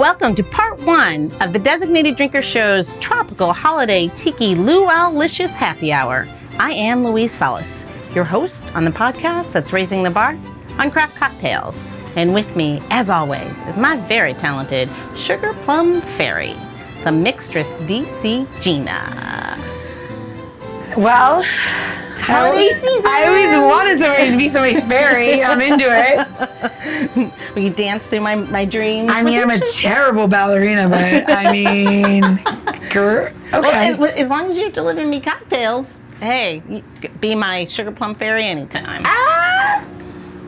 Welcome to part one of the Designated Drinker Show's Tropical Holiday Tiki Luau Licious Happy Hour. I am Louise Solis, your host on the podcast that's raising the bar on craft cocktails. And with me, as always, is my very talented Sugar Plum Fairy, the mixtress DC Gina. Well, Season. I always wanted somebody to be somebody's fairy. I'm into it. Will you dance through my, my dreams? I mean, I'm a terrible ballerina, but I mean, Well, okay. as, as long as you're delivering me cocktails, hey, you, be my Sugar Plum Fairy anytime. Ah,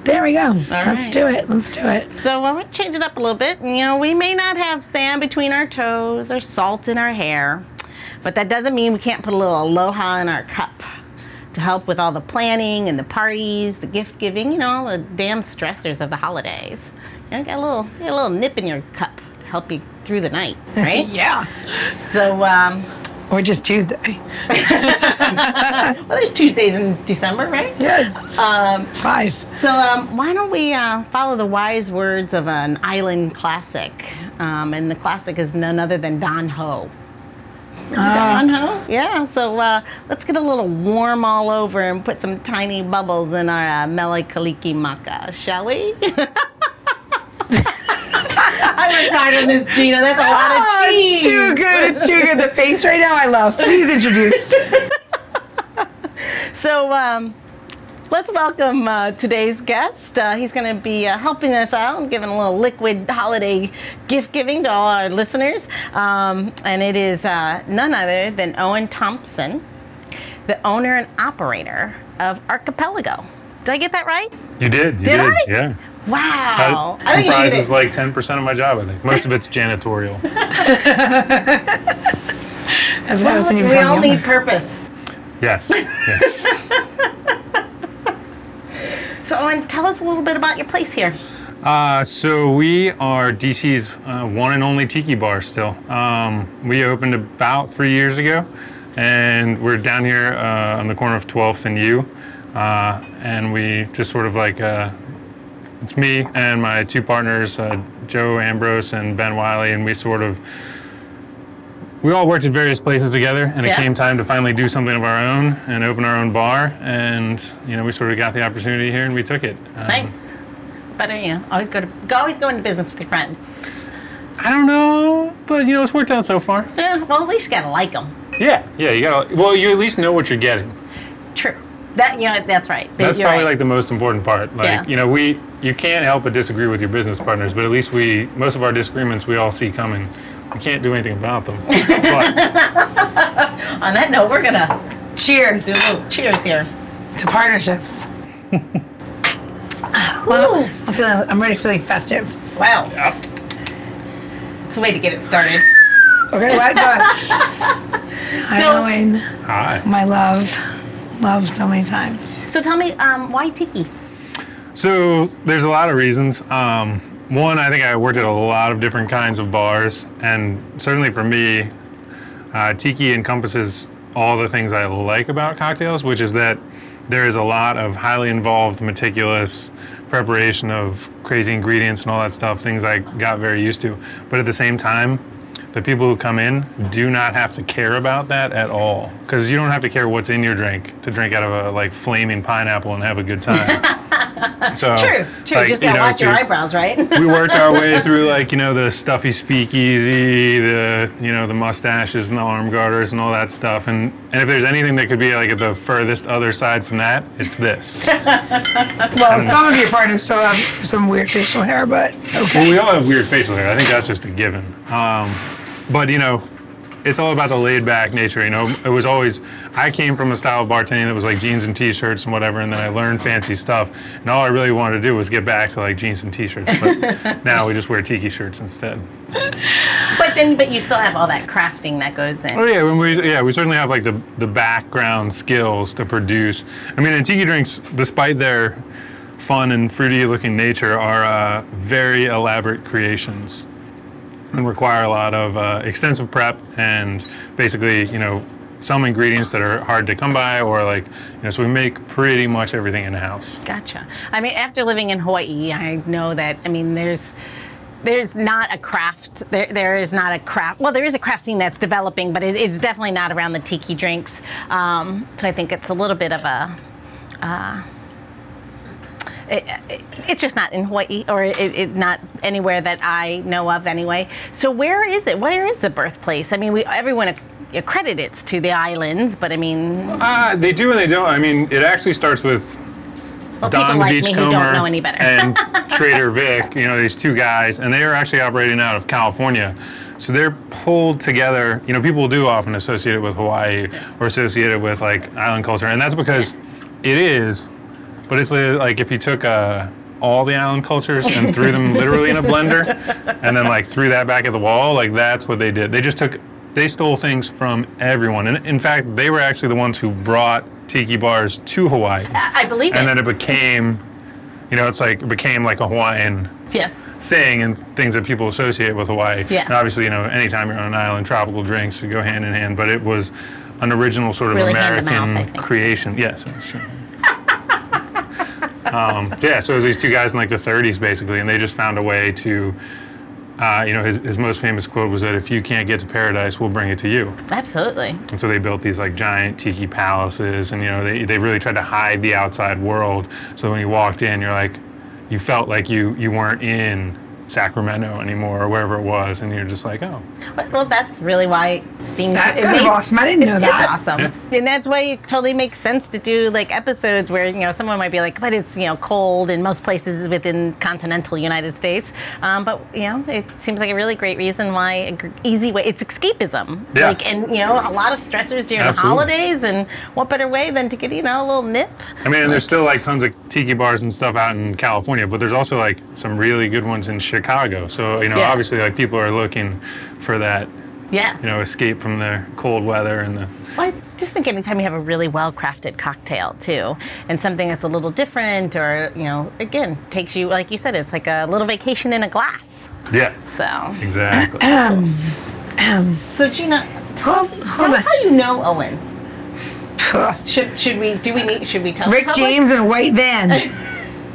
there we go. Let's right. do it. Let's do it. So I'm going to change it up a little bit. You know, we may not have sand between our toes or salt in our hair, but that doesn't mean we can't put a little aloha in our cup to help with all the planning and the parties, the gift giving, you know, all the damn stressors of the holidays. You know, got a little, got a little nip in your cup to help you through the night, right? Yeah. So, um, Or just Tuesday. well, there's Tuesdays in December, right? Yes. Um, Five. So um, why don't we uh, follow the wise words of an island classic? Um, and the classic is none other than Don Ho. Remember Don Ho? Yeah. So uh, let's get a little warm all over and put some tiny bubbles in our uh, Mele Kalikimaka, shall we? I'm retired on this, Gina. That's a lot of Oh, cheese. it's too good. It's too good. The face right now, I love. Please introduce. So um, let's welcome uh, today's guest. Uh, he's going to be uh, helping us out, and giving a little liquid holiday gift giving to all our listeners. Um, and it is uh, none other than Owen Thomson, the owner and operator of Archipelago. Did I get that right? You did. You Did did. I? Yeah. Wow. That I think you comprises like 10% of my job, I think. Most of it's janitorial. As I was in your we all need purpose. yes. Yes. So, Owen, tell us a little bit about your place here. Uh, so we are DC's uh, one and only tiki bar still. Um, we opened about three years ago, and we're down here uh, on the corner of 12th and U. Uh, and we just sort of like, uh, it's me and my two partners, uh, Joe Ambrose and Ben Wiley, and we sort of, we all worked at various places together, and Yeah. it came time to finally do something of our own and open our own bar. And, you know, we sort of got the opportunity here and we took it. Um, Nice. Better, you know, always go to go, always go into business with your friends. I don't know, but you know, it's worked out so far. Yeah, well, at least you gotta like them. Yeah, yeah, you gotta. Well, you at least know what you're getting. True. That you know, that's right. That's You're probably right. like the most important part. Like, Yeah. you know, we you can't help but disagree with your business partners, but at least we most of our disagreements we all see coming. We can't do anything about them. but On that note, we're gonna Cheers do a little cheers here. to partnerships. well, I'm feeling. I'm ready for like festive. Wow, Yep. it's a way to get it started. Okay, what? Go ahead. Hi, So- Owen. hi. My love. Love so many times. So tell me, um, why tiki? So there's a lot of reasons. Um, one, I think I worked at a lot of different kinds of bars, and certainly for me, uh, tiki encompasses all the things I like about cocktails, which is that there is a lot of highly involved, meticulous preparation of crazy ingredients and all that stuff, things I got very used to. But at the same time, the people who come in do not have to care about that at all because you don't have to care what's in your drink to drink out of a like flaming pineapple and have a good time. so True, true. like, Just gotta know, watch your you- eyebrows, right? we worked our way through like you know the stuffy speakeasy, the you know the mustaches and the arm garters and all that stuff. And and if there's anything that could be like at the furthest other side from that, it's this. Well, some of your partners still have some weird facial hair, but okay. well, we all have weird facial hair. I think that's just a given. Um, but you know, it's all about the laid back nature. You know, it was always I came from a style of bartending that was like jeans and t-shirts and whatever, and then I learned fancy stuff. And all I really wanted to do was get back to like jeans and t-shirts. But now we just wear tiki shirts instead. but then, but you still have all that crafting that goes in. Oh yeah, when we yeah we certainly have like the the background skills to produce. I mean, and tiki drinks, despite their fun and fruity looking nature, are uh, very elaborate creations and require a lot of uh, extensive prep and basically you know some ingredients that are hard to come by or like you know so we make pretty much everything in the house. Gotcha. I mean, after living in Hawaii, I know that. I mean, there's there's not a craft there there is not a craft well there is a craft scene that's developing but it, it's definitely not around the tiki drinks um, so i think it's a little bit of a uh, it, it, it's just not in Hawaii or it, it, not anywhere that I know of anyway. So where is it? Where is the birthplace? I mean, we everyone accredits to the islands, but I mean, Uh, they do and they don't. I mean, it actually starts with well, Don like Beachcomber don't know any better. and Trader Vic. You know, these two guys, and they are actually operating out of California. So they're pulled together. You know, people do often associate it with Hawaii or associate it with like island culture, and that's because it is. But it's like if you took uh, all the island cultures and threw them literally in a blender, and then like threw that back at the wall, like that's what they did. They just took, they stole things from everyone, and in fact, they were actually the ones who brought tiki bars to Hawaii I believe and it. then it became you know it's like it became like a hawaiian yes. thing and things that people associate with hawaii Yeah. and obviously you know anytime you're on an island tropical drinks go hand in hand but it was an original sort of Really american mouth, creation yes that's true um, yeah so these two guys in like the 30s basically and they just found a way to uh, you know his, his most famous quote was that if you can't get to paradise we'll bring it to you Absolutely. and so they built these like giant tiki palaces, and you know they, they really tried to hide the outside world. So when you walked in, you're like, you felt like you you weren't in Sacramento anymore or wherever it was, and you're just like, oh, well, that's really why it seems. That's it kind of awesome. I didn't know It's that. awesome, and that's why it totally makes sense to do like episodes where you know someone might be like, "But it's you know cold in most places within continental United States." Um, but you know, it seems like a really great reason why a gr- easy way. It's escapism, Yeah. like and you know a lot of stressors during the Absolutely. holidays, and what better way than to get you know a little nip? I mean, and there's still like tons of tiki bars and stuff out in California, but there's also like some really good ones in Chicago. So you know, Yeah. obviously, like people are looking for that Yeah. you know escape from the cold weather and the Well, I just think anytime you have a really well crafted cocktail too, and something that's a little different, or you know, again, takes you like you said, it's like a little vacation in a glass. yeah, So, exactly. so Gina, tell, Hold- us, hold tell us on. how you know Owen. Should should we do we need should we tell Rick public? James in a white van.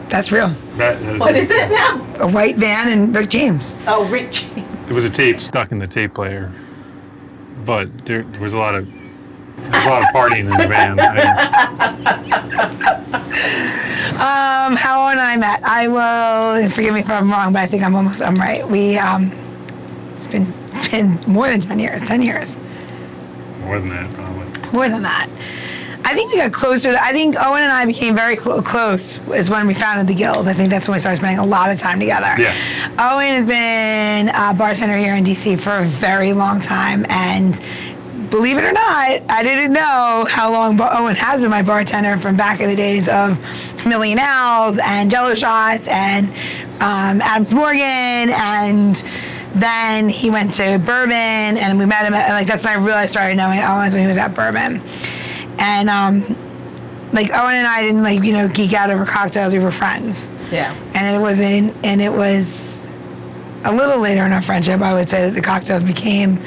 That's real. That- that What is it now? A white van and Rick James. Oh, Rick James. It was a tape stuck in the tape player, but there, there was a lot of there was a lot of partying in the van. I, Um, how Owen and I met. I will and forgive me if I'm wrong, but I think I'm almost I'm right. We um, it's been it's been more than ten years. Ten years. more than that, probably. More than that. I think we got closer. I think Owen and I became very clo- close is when we founded the guild. I think that's when we started spending a lot of time together. Yeah. Owen has been a bartender here in DC for a very long time, and believe it or not, I didn't know how long Owen has been my bartender from back in the days of Millie and Al's and Jello Shots and um, Adams Morgan and. Then he went to Bourbon, and we met him. At, like that's when I really started knowing Owens when he was at Bourbon, and um, like Owen and I didn't like you know geek out over cocktails. We were friends. Yeah. and it was in and it was a little later in our friendship i would say that the cocktails became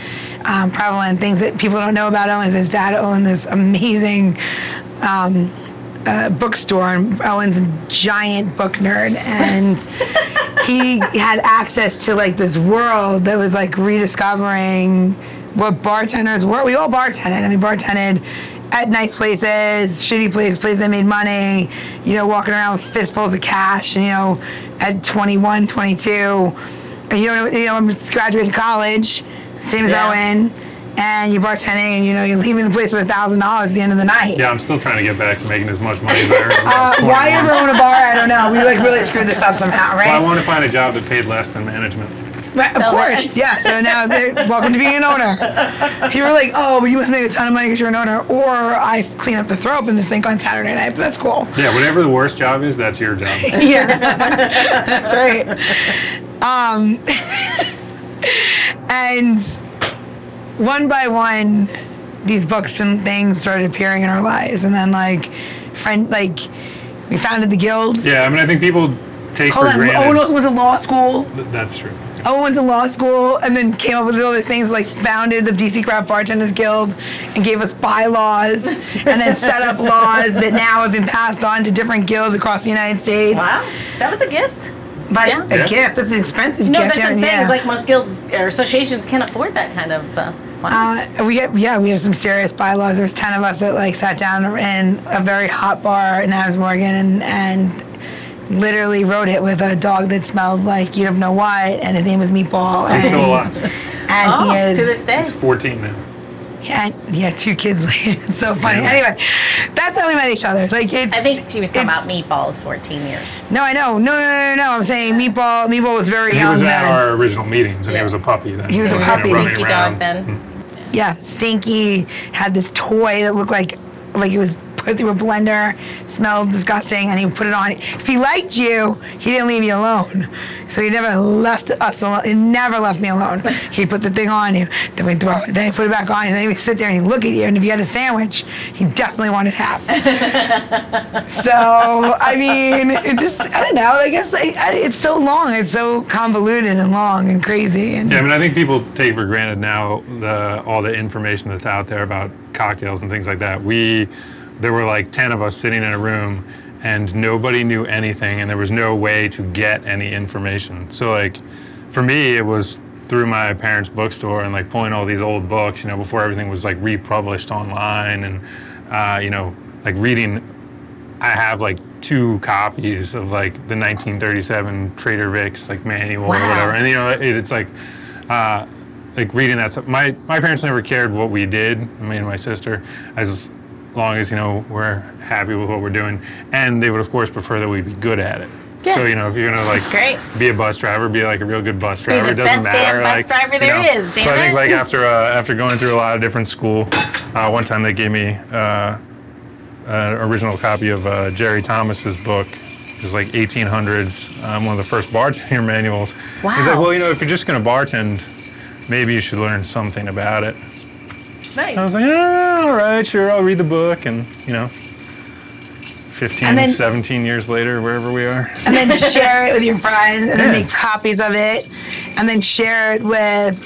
um, prevalent. Things that people don't know about Owen is his dad owned this amazing um, uh, bookstore and owen's a giant book nerd. And he had access to like this world that was like rediscovering what bartenders were. We all bartended. I mean bartended at nice places, shitty places, places that made money, you know, walking around with fistfuls of cash, and, you know, at 21, 22. And you know, you know, I'm just graduated college, same as Yeah. Owen, and you're bartending, and you know, you're leaving the place with a thousand dollars at the end of the night. Yeah, I'm still trying to get back to making as much money as I earned. Uh, why 21. ever own a bar? I don't know. We like really screwed this up somehow, right? Well, I want to find a job that paid less than management. Right, of course, that- yeah. So now, they're welcome to being an owner. People were like, oh, but you must make a ton of money because you're an owner, or I clean up the throw up in the sink on Saturday night. But that's cool. Yeah, whatever the worst job is, that's your job. Yeah, that's right. Um, and one by one, these books and things started appearing in our lives, and then like, friend, like, we founded the guild. Yeah, I mean, I think people take Hold for on, granted. Owen also went to law school. Th- That's true. Owen went to law school and then came up with all these things like founded the DC Craft Bartenders Guild and gave us bylaws and then set up laws that now have been passed on to different guilds across the United States. Wow, that was a gift. But Yeah. a Yeah. gift, that's an expensive No, gift. that's what I'm yeah. saying. Is like most guilds or associations can't afford that kind of. Uh, wow. Uh, we get, yeah, we have some serious bylaws. There was ten of us that like sat down in a very hot bar in Adams Morgan and and literally wrote it with a dog that smelled like you don't know what, and his name was Meatball. He's and, still alive. And oh, he is to this day. He's 14 now. Yeah, yeah, two kids later. It's so funny. Yeah. Anyway, that's how we met each other. Like it's. I think she was talking it's- about meatballs. 14 years. No, I know. No, no, no, no, no. I'm saying Meatball. Meatball was very He young He was at then. our original meetings, and Yeah. he was a puppy then. He was a you know, puppy. Stinky around. dog then. Mm. yeah, Stinky had this toy that looked like like it was put through a blender, smelled disgusting, and he put it on. If he liked you, he didn't leave you alone. So he never left us alone. He never left me alone. He'd put the thing on you, then we'd throw it, then he'd put it back on, and then he'd sit there and he'd look at you. And if you had a sandwich, he definitely wanted half. so I mean, it just I don't know. I guess I, I, it's so long. It's so convoluted and long and crazy. And Yeah, I mean, I think people take for granted now the all the information that's out there about cocktails and things like that. We, there were like ten of us sitting in a room, and nobody knew anything, and there was no way to get any information. So like, for me, it was through my parents' bookstore and like pulling all these old books, you know, before everything was like republished online, and uh, you know, like reading I have like two copies of like the 1937 Trader Vic's like manual or whatever, and you know it, it's like uh, like reading that stuff. My my parents never cared what we did, me and my sister, as long as you know we're happy with what we're doing, and they would of course prefer that we be good at it. Yeah. So you know if you're gonna like great. be a bus driver, be like a real good bus driver. it doesn't matter. bus like, driver you there know. is, So I think like after uh, after going through a lot of different school, uh, one time they gave me. Uh, an original copy of uh, Jerry Thomas's book. It was like 1800s, um, one of the first bartender manuals. Wow. He's like, well, you know, if you're just going to bartend, maybe you should learn something about it. Nice. I was like, ah, all right, sure, I'll read the book. And, you know, 15, then- 17 years later, wherever we are. and then share it with your friends and then make copies of it and then share it with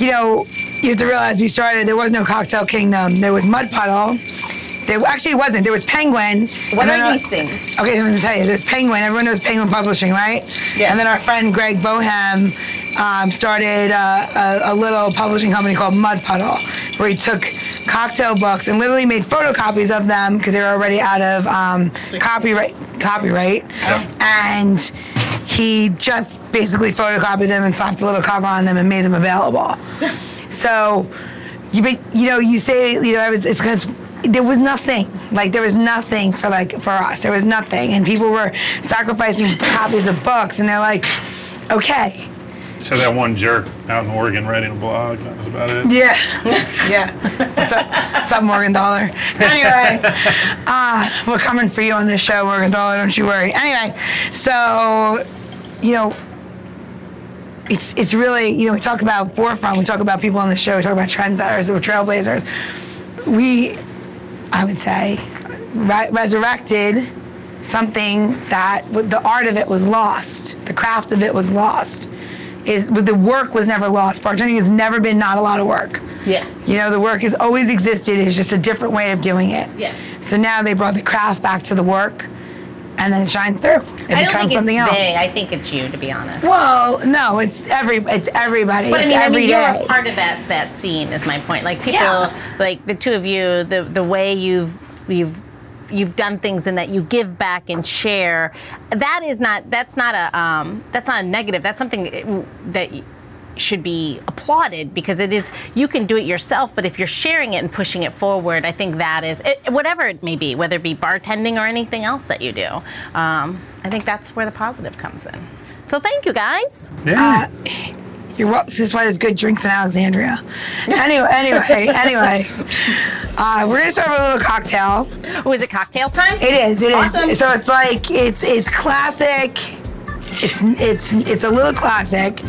you know you have to realize we started there was no cocktail kingdom there was mud puddle there actually wasn't there was penguin What are our- these things? okay i'm going to tell you there's penguin everyone knows penguin publishing right Yeah. and then our friend greg Boehm um, started uh, a, a little publishing company called mud puddle where he took cocktail books and literally made photocopies of them because they were already out of um, copyright copyright. And he just basically photocopied them and slapped a little cover on them and made them available. so, you be- you know you say you know it was, it's because there was nothing. Like there was nothing for like for us. There was nothing. And people were sacrificing copies of books and they're like okay So that one jerk out in Oregon writing a blog, that was about it. yeah. Yeah. What's up, what's up Morgenthaler. Anyway uh, we're coming for you on this show Morgenthaler don't you worry. Anyway so you know it's it's really you know we talk about forefront we talk about people on the show we talk about trendsetters or trailblazers. We i would say re- resurrected something that the art of it was lost the craft of it was lost is but the work was never lost bartending has never been not a lot of work Yeah. you know the work has always existed it's just a different way of doing it Yeah. so now they brought the craft back to the work and then it shines through it I don't becomes think something it's else they. I think it's you, to be honest. well, no, it's every it's everybody. But I it's mean, I every mean, day. you're a part of that that scene. Is my point. Like people, Yeah. like the two of you, the the way you've you've you've done things and that you give back and share. That is not. That's not a. Um, that's not a negative. That's something that. should be applauded because it is you can do it yourself but if you're sharing it and pushing it forward i think that is it, whatever it may be whether it be bartending or anything else that you do um, i think that's where the positive comes in so thank you guys Yeah. You're wel- this is why there's good drinks in Alexandria. Anyway, anyway, anyway. Uh, we're gonna start with a little cocktail. oh is it cocktail time It is. It is. Awesome. So it's like it's it's classic. It's it's it's a little classic,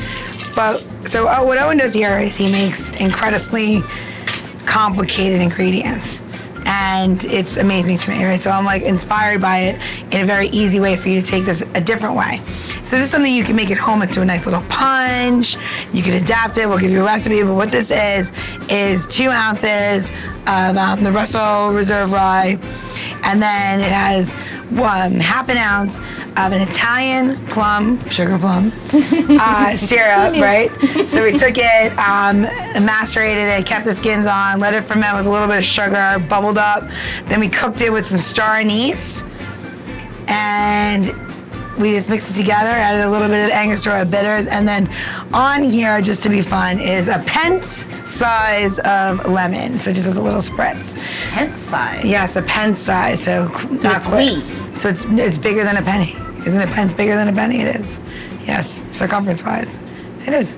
but so oh, what Owen does here is he makes incredibly complicated ingredients. And it's amazing to me, right? So I'm like inspired by it in a very easy way for you to take this a different way. So this is something you can make at home into a nice little punch. You can adapt it. We'll give you a recipe. But what this is is two ounces of um, the Russell Reserve Rye, and then it has um, half an ounce of an Italian plum, sugar plum, uh, syrup, right? So we took it, um, macerated it, kept the skins on, let it ferment with a little bit of sugar, bubbled up. Then we cooked it with some star anise, and we just mixed it together, added a little bit of Angostura bitters, and then on here, just to be fun, is a pence size of lemon. So just as a little spritz. Pence size. Yes, a pence size. So, not it's quite- So it's it's bigger than a penny. Isn't a pence bigger than a penny? It is. Yes, circumference wise, it is.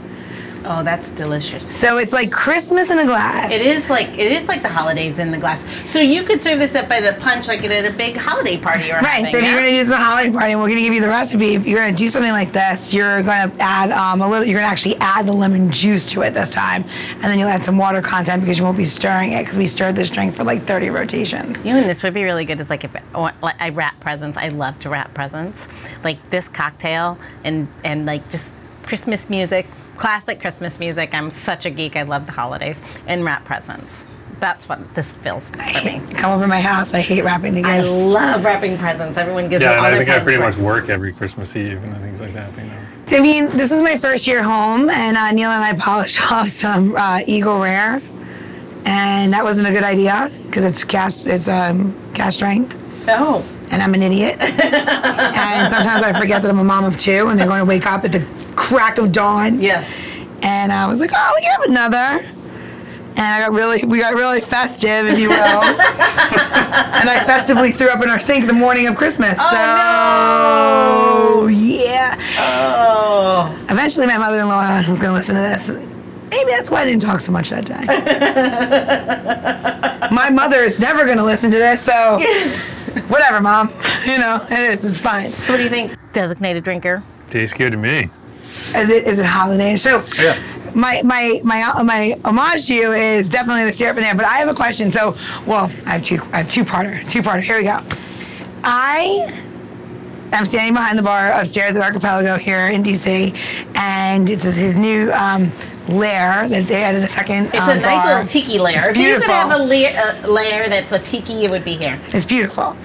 Oh, that's delicious. So it's like Christmas in a glass. It is like it is like the holidays in the glass. So you could serve this up by the punch like at a big holiday party or Right. So if you're gonna do some holiday party, and we're gonna give you the recipe. If you're gonna do something like this, you're gonna add um, a little. You're gonna actually add the lemon juice to it this time, and then you'll add some water content because you won't be stirring it because we stirred this drink for like 30 rotations. You know, and this would be really good. Is like if like I wrap presents. I love to wrap presents. Like this cocktail and and like just Christmas music, classic Christmas music. I'm such a geek. I love the holidays and wrap presents. That's what this feels for me. Come over my house. I hate wrapping the gifts. I love wrapping presents. Everyone gives me Yeah, all and I think I pretty much work every Christmas Eve and things like that. You know. I mean, this is my first year home, and uh, Neil and I polished off some uh, Eagle Rare, and that wasn't a good idea because it's cask it's um, cask strength, Oh, and I'm an idiot. and sometimes I forget that I'm a mom of two, and they're going to wake up at the crack of dawn. yes. And I was like, oh, we have another. And I got really, we got really festive, if you will. and I festively threw up in our sink the morning of Christmas. Oh, so, yeah. Oh. Eventually, my mother-in-law was going to listen to this. Maybe that's why I didn't talk so much that day. my mother is never going to listen to this, so whatever, mom. You know, it is. It's fine. So what do you think, designated drinker? Tastes good to me. Is it is it holiday? So Yeah. my my my my homage to you is definitely the syrup banana. But I have a question. So well, I have two I have two parter two parter. Here we go. I am standing behind the bar upstairs at Archipelago here in DC, and it's his new um, lair that they added a second. It's um, a nice bar. little tiki layer. It's if you could have a layer, a layer that's a tiki, it would be here. It's beautiful.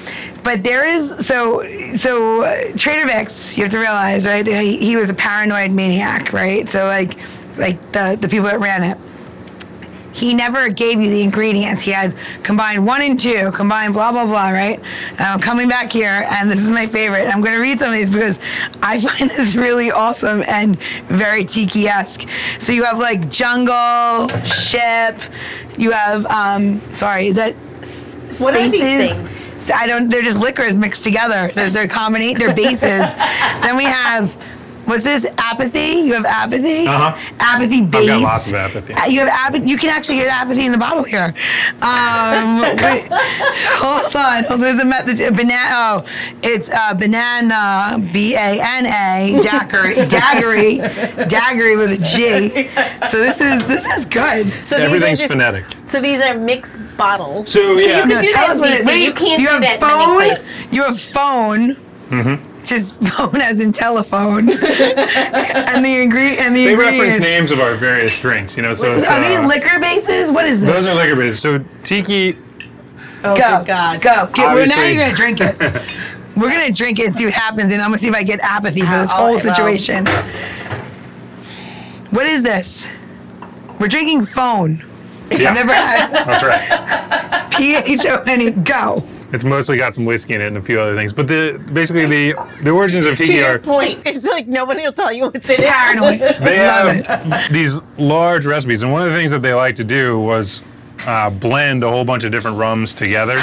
But there is so so uh, Trader Vic's. You have to realize, right? He, he was a paranoid maniac, right? So like like the the people that ran it. He never gave you the ingredients. He had combined one and two, combined blah blah blah, right? And I'm coming back here, and this is my favorite. I'm going to read some of these because I find this really awesome and very tiki-esque. So you have like jungle, ship. You have um, sorry, is that s- What are these things? I don't. They're just liquors mixed together. Their combination. They're bases. then we have. What's this? Apathy. You have apathy. Uh-huh. Apathy base. got lots of apathy. Uh, You have apathy. You can actually get apathy in the bottle here. Um, wait, hold on. Oh, there's a method. Banana. Oh, it's uh, banana. B A N A. Daiquiri. Daggery. Daggery with a G. So this is this is good. So Everything's these are just, phonetic. So these are mixed bottles. So, yeah. you can No, do tell that us what it wait, You can't you do have that phone, many places. You have phone. Mm-hmm. Just phone as in telephone. and the ingredient and the They ingredients. reference names of our various drinks, you know. So it's, Are these uh, liquor bases? What is this? those are liquor bases. So tiki, Oh, Go, good God. go. Get, well, now Obviously- you're gonna drink it. We're gonna drink it and see what happens, and I'm gonna see if I get apathy for this Uh, whole well. situation. What is this? We're drinking phone. yeah, I've never had that's right. P H O N E. Go. It's mostly got some whiskey in it and a few other things. But the basically the the origins of To tiki your are point, it's like nobody will tell you what's in it. Paranoid. they have these large recipes, and one of the things that they like to do was uh, blend a whole bunch of different rums together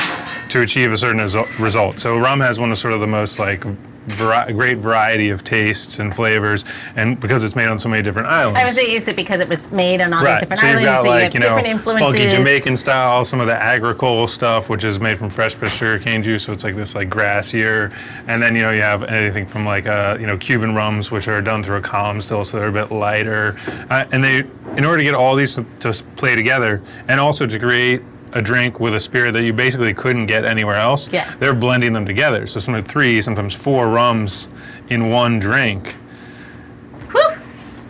to achieve a certain result. So rum has one of sort of the most like vari- great variety of tastes and flavors, and because it's made on so many different islands. I would say use it because it was made on all these Right, different so you've islands. got so you like you know different influences. funky Jamaican style, some of the agricole stuff, which is made from fresh pressed sugarcane juice, so it's like this like grassier, and then you know you have anything from like uh, you know Cuban rums, which are done through a column still, so they're a bit lighter, uh, and they in order to get all these to, to play together, and also to create a drink with a spirit that you basically couldn't get anywhere else. Yeah. they're blending them together. So sometimes three, sometimes four rums in one drink,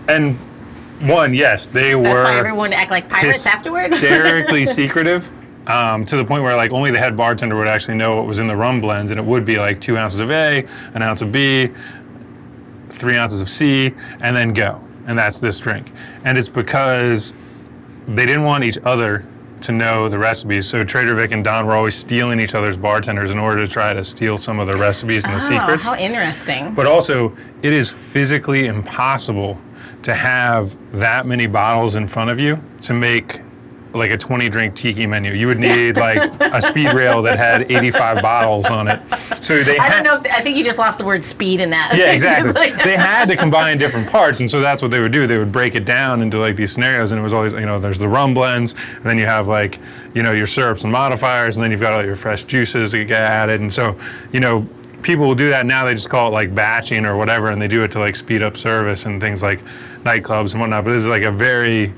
and one, yes, they That's were That's why everyone act like pirates afterward. hysterically secretive um, to the point where like only the head bartender would actually know what was in the rum blends, and it would be like two ounces of A, an ounce of B, three ounces of C, and then go. And that's this drink. And it's because they didn't want each other to know the recipes. So Trader Vic and Don were always stealing each other's bartenders in order to try to steal some of the recipes and the Oh, secrets. how interesting. But also, it is physically impossible to have that many bottles in front of you to make like a 20 drink tiki menu. You would need like a speed rail that had 85 bottles on it. So they I don't know. If, I think you just lost the word speed in that. yeah, exactly. like- they had to combine different parts, and so that's what they would do. They would break it down into like these scenarios, and it was always, you know, there's the rum blends, and then you have like, you know, your syrups and modifiers, and then you've got all your fresh juices that get added, and so, you know, people will do that now. They just call it like batching or whatever, and they do it to like speed up service and things like nightclubs and whatnot. But this is like a very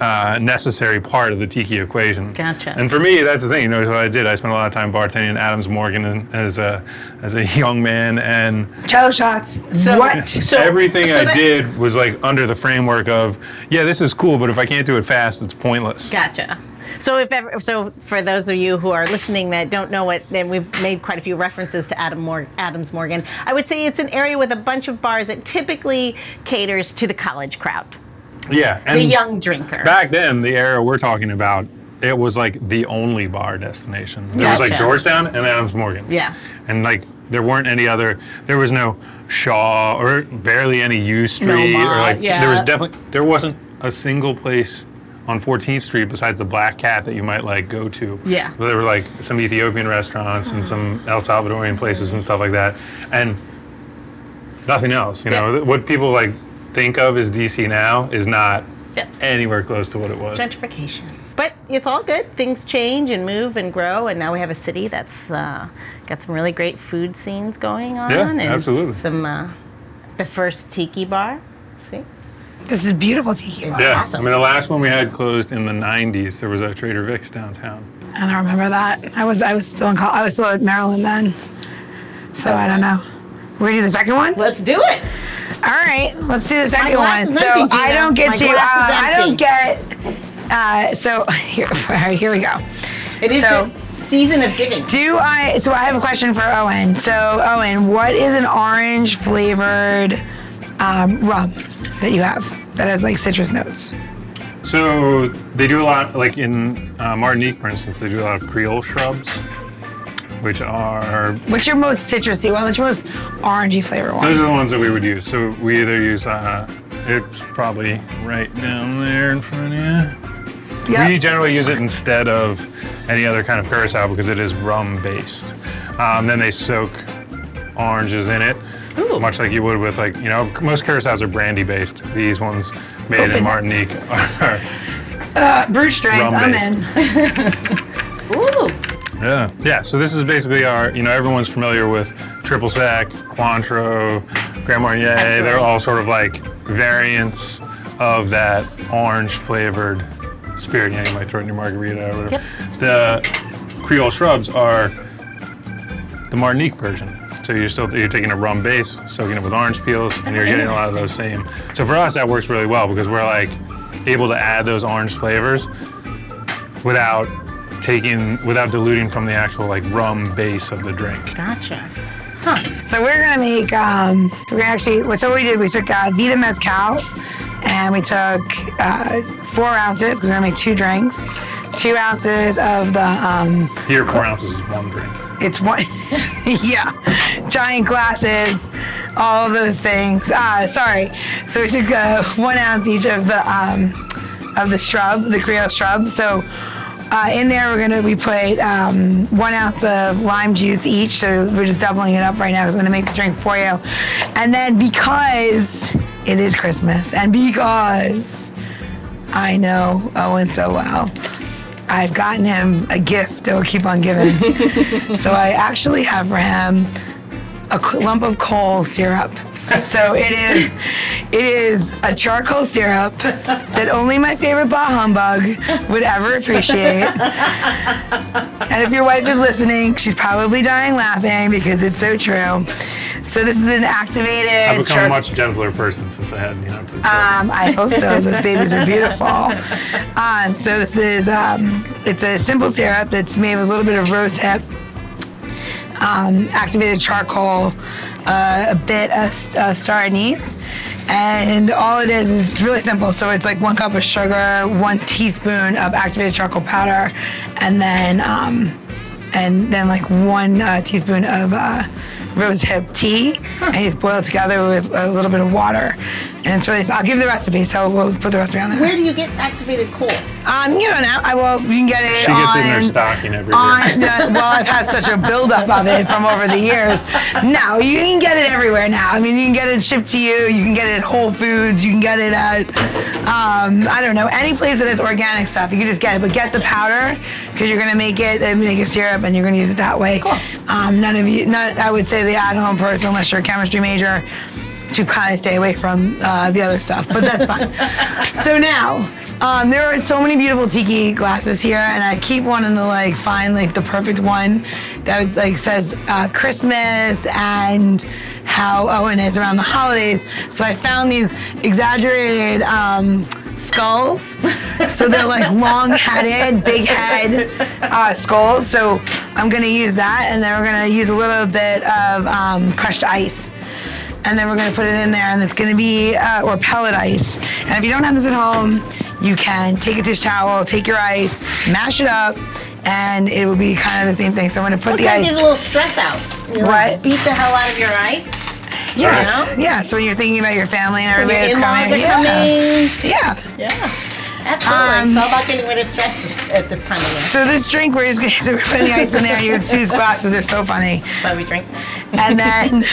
uh, necessary part of the tiki equation. Gotcha. And for me, that's the thing. You know, what I did. I spent a lot of time bartending in Adams Morgan as a as a young man, and Jello shots. So- what? So- everything so I that- did was like under the framework of, yeah, this is cool, but if I can't do it fast, it's pointless. Gotcha. So if ever, so for those of you who are listening that don't know what, and we've made quite a few references to Adam Mor- Adams Morgan, I would say it's an area with a bunch of bars that typically caters to the college crowd, Yeah, and the young drinker. back then, the era we're talking about, it was like the only bar destination. There was like Georgetown and Adams Morgan. Yeah. And like there weren't any other. There was no Shaw or barely any U Street or Mott, like there was definitely there wasn't a single place on 14th Street besides the Black Cat that you might like go to. Yeah. There were like some Ethiopian restaurants and some El Salvadorian places and stuff like that, and nothing else. You know Yeah. what people like think of as DC now is not Yeah. anywhere close to what it was. gentrification. But it's all good. Things change and move and grow, and now we have a city that's uh, got some really great food scenes going on. Yeah, and absolutely. Some uh, the first tiki bar. See, This is beautiful tiki. Yeah, Awesome. I mean the last one we had closed in the '90s. There was a Trader Vic's downtown. I don't remember that. I was I was still in col- I was still at Maryland then, so I don't know. We're gonna do the second one. let's do it. All right, let's do the second glass one. is So empty, I don't get My to. Uh, glass is I don't empty. get. Uh, so here, all right, here we go. It is So- the season of giving. Do I? So I have a question for Owen. So Owen, what is an orange flavored um, rum that you have that has like citrus notes? So they do a lot, like in uh, Martinique, for instance, they do a lot of Creole shrubs, which are What's your most citrusy one? What's your most orangey flavor one? those are the ones that we would use. So we either use uh, it's probably right down there in front of you. We generally use it instead of any other kind of curacao because it is rum based. Um, then they soak oranges in it, Ooh. much like you would with like you know most curacaos are brandy based. These ones made Open it. in Martinique are Uh, brute strength. Rum I'm based. in. Yeah, yeah. So this is basically our, you know, everyone's familiar with triple sec, Cointreau, Grand Marnier. Absolutely. They're all sort of like variants of that orange flavored spirit. You, know, you might throw it in your margarita or whatever. The Creole shrubs are the Martinique version. So you're still you're taking a rum base, soaking it with orange peels, and you're getting a lot of those same. So for us, that works really well because we're like able to add those orange flavors without taking without diluting from the actual like rum base of the drink. gotcha. So we're gonna make. Um, we're gonna actually. So what we did, we took uh, Vida Mezcal, and we took uh, four ounces because we're gonna make two drinks. Two ounces of the. Um, Here, four ounces is one drink. it's one. yeah, giant glasses, all of those things. Uh, sorry. So we took uh, one ounce each of the um, of the shrub, the Creole shrub. So. Uh, in there, we're gonna we put um, one ounce of lime juice each. So we're just doubling it up right now because I'm gonna make the drink for you. And then because it is Christmas, and because I know Owen so well, I've gotten him a gift that will keep on giving. so I actually have for him a lump of coal syrup. So it is, it is a charcoal syrup that only my favorite bah humbug would ever appreciate. And if your wife is listening, she's probably dying laughing because it's so true. So this is an activated. I've become char- a much gentler person since I had, you know, two children. Um, I hope so. Those babies are beautiful. Um, so this is um, it's a simple syrup that's made with a little bit of rose hip, um, activated charcoal, uh, a bit of uh, star anise, and all it is is really simple. So it's like one cup of sugar, one teaspoon of activated charcoal powder, and then um, and then like one uh, teaspoon of uh, rose hip tea, and you just boil it together with a little bit of water. And it's really, I'll give you the recipe, so we'll put the recipe on there. Where do you get activated coal? Um, you know, now I will. You can get it. she gets it in her stocking every year. on, uh, well, I've had such a buildup of it from over the years. No, you can get it everywhere now. I mean, you can get it shipped to you. You can get it at Whole Foods. You can get it at, um, I don't know, any place that has organic stuff. You can just get it, but get the powder because you're gonna make it and make a syrup, and you're gonna use it that way. Cool. Um, none of you, not, I would say the at-home person, unless you're a chemistry major, to kind of stay away from uh, the other stuff, but that's fine. so now, um, there are so many beautiful tiki glasses here, and I keep wanting to like find like the perfect one that like says uh, Christmas and how Owen is around the holidays. So I found these exaggerated. Um, skulls so they're like long-headed big head uh, skulls so i'm to use that and then we're to use a little bit of um, crushed ice and then we're gonna put it in there, and it's gonna be uh, or pellet ice. And if you don't have this at home, you can take a dish towel, take your ice, mash it up, and it will be kind of the same thing. So I'm gonna put the Kind of ice. get a little stress out. You beat the hell out of your ice. yeah, you know? yeah. So when you're thinking about your family and everybody that's coming, yeah, coming. yeah. Yeah. Absolutely. Um, it's all about getting rid of stress at this time of year. So this drink, gonna so putting the ice in there. You can see his glasses; they're so funny. That's why we drink. and then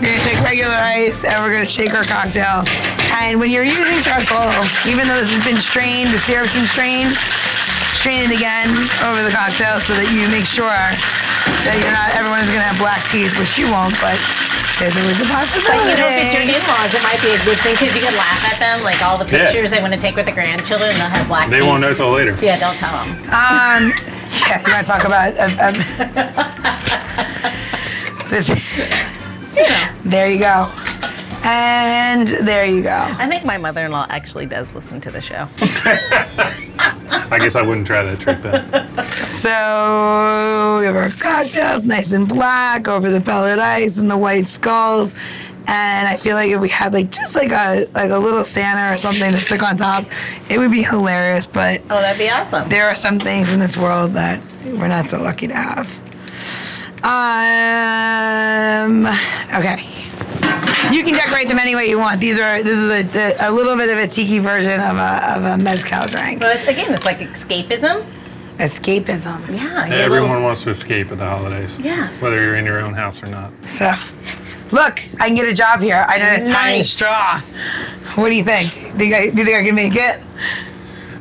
we're gonna take regular ice and we're gonna shake our cocktail. And when you're using charcoal, even though this has been strained, the syrup's been strained, strain it again over the cocktail so that you make sure that you're not everyone's gonna have black teeth, which you won't, but there's always a But possibility. you know, if it's your in-laws, it might be a good thing because you can laugh at them, like all the Yeah. pictures they want to take with the grandchildren. They'll have black they teeth. won't know till later. Yeah, don't tell them. Um, yeah, you want to talk about uh, um, this? There you go, and there you go. I think my mother-in-law actually does listen to the show. I guess I wouldn't try that trick then. So we have our cocktails, nice and black, over the pellet ice and the white skulls. And I feel like if we had like just like a like a little Santa or something to stick on top, it would be hilarious. But Oh, that'd be awesome. there are some things in this world that we're not so lucky to have. Um. Okay. You can decorate them any way you want. These are this is a, the- a little bit of a tiki version of a of a mezcal drink. But again, it's like escapism. Escapism. Yeah. Everyone little- wants to escape at the holidays. Yes. Whether you're in your own house or not. So, look, I can get a job here. I know a tiny straw. What do you think? Think I, do you think I can make it?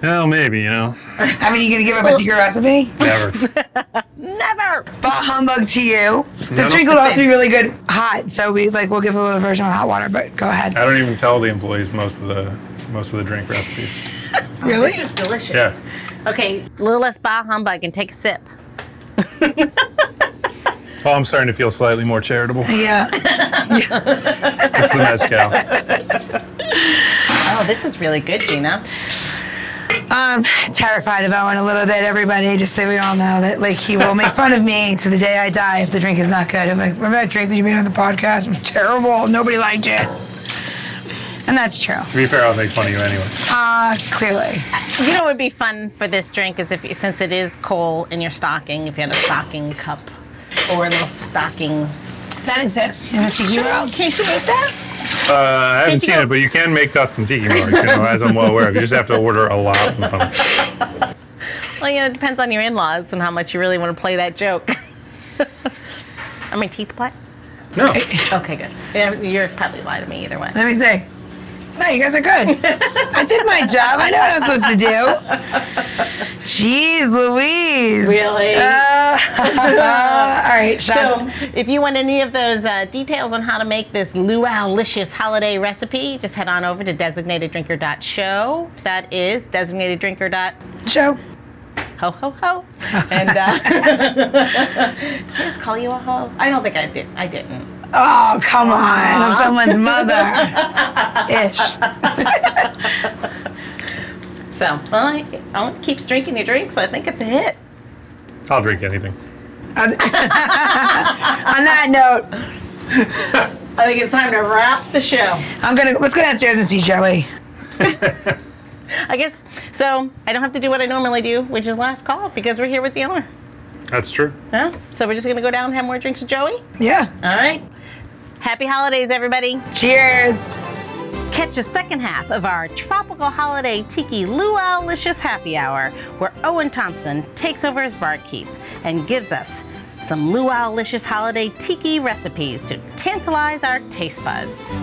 Well, maybe, you know. I mean, you gonna give up a secret recipe? Never. Never. Bah humbug to you. No. This drink would also be really good hot. So we like we'll give a little version of hot water. But go ahead. I don't even tell the employees most of the most of the drink recipes. Really? This is delicious. Yeah. Okay, a little less bah humbug and take a sip. Well, oh, I'm starting to feel slightly more charitable. Yeah. It's the mezcal. Oh, this is really good, Gina. Um, terrified of Owen a little bit. Everybody, just so we all know that like he will make fun of me to the day I die if the drink is not good. I'm like, remember that drink that you made on the podcast? It was terrible. Nobody liked it. And that's true. To be fair, I'll make fun of you anyway. Uh, clearly. You know what would be fun for this drink is if, since it is coal in your stocking, if you had a stocking cup or a little stocking. Does that exist in the tiki world? Can't you make that? Uh, I haven't seen it, but you can make custom tiki bars, you know, as I'm well aware of. You just have to order a lot of them. Well, you know, it depends on your in-laws and how much you really want to play that joke. Are my teeth black? No. Okay, good. Yeah, you're probably lying to me either way. Let me see. No, you guys are good. I did my job. I know what I'm supposed to do. Jeez Louise. Really? Uh, all right. So, if you want any of those uh, details on how to make this luau-licious holiday recipe, just head on over to designateddrinker.show. That is designateddrinker. Show. Ho ho ho. And uh, did I just call you a ho? I don't think I did. I didn't. Oh, come on. I'm someone's mother. Ish. So, well, I, Owen keeps drinking your drink, so I think it's a hit. I'll drink anything. On that note, I think it's time to wrap the show. I'm gonna let's go downstairs and see Joey. I guess so. I don't have to do what I normally do, which is last call because we're here with the owner. That's true. Huh? So we're just gonna go down and have more drinks with Joey. Yeah. All right. Happy holidays, everybody. Cheers. Catch the second half of our tropical holiday tiki luau-licious happy hour, where Owen Thomson takes over as barkeep and gives us some luau-licious holiday tiki recipes to tantalize our taste buds.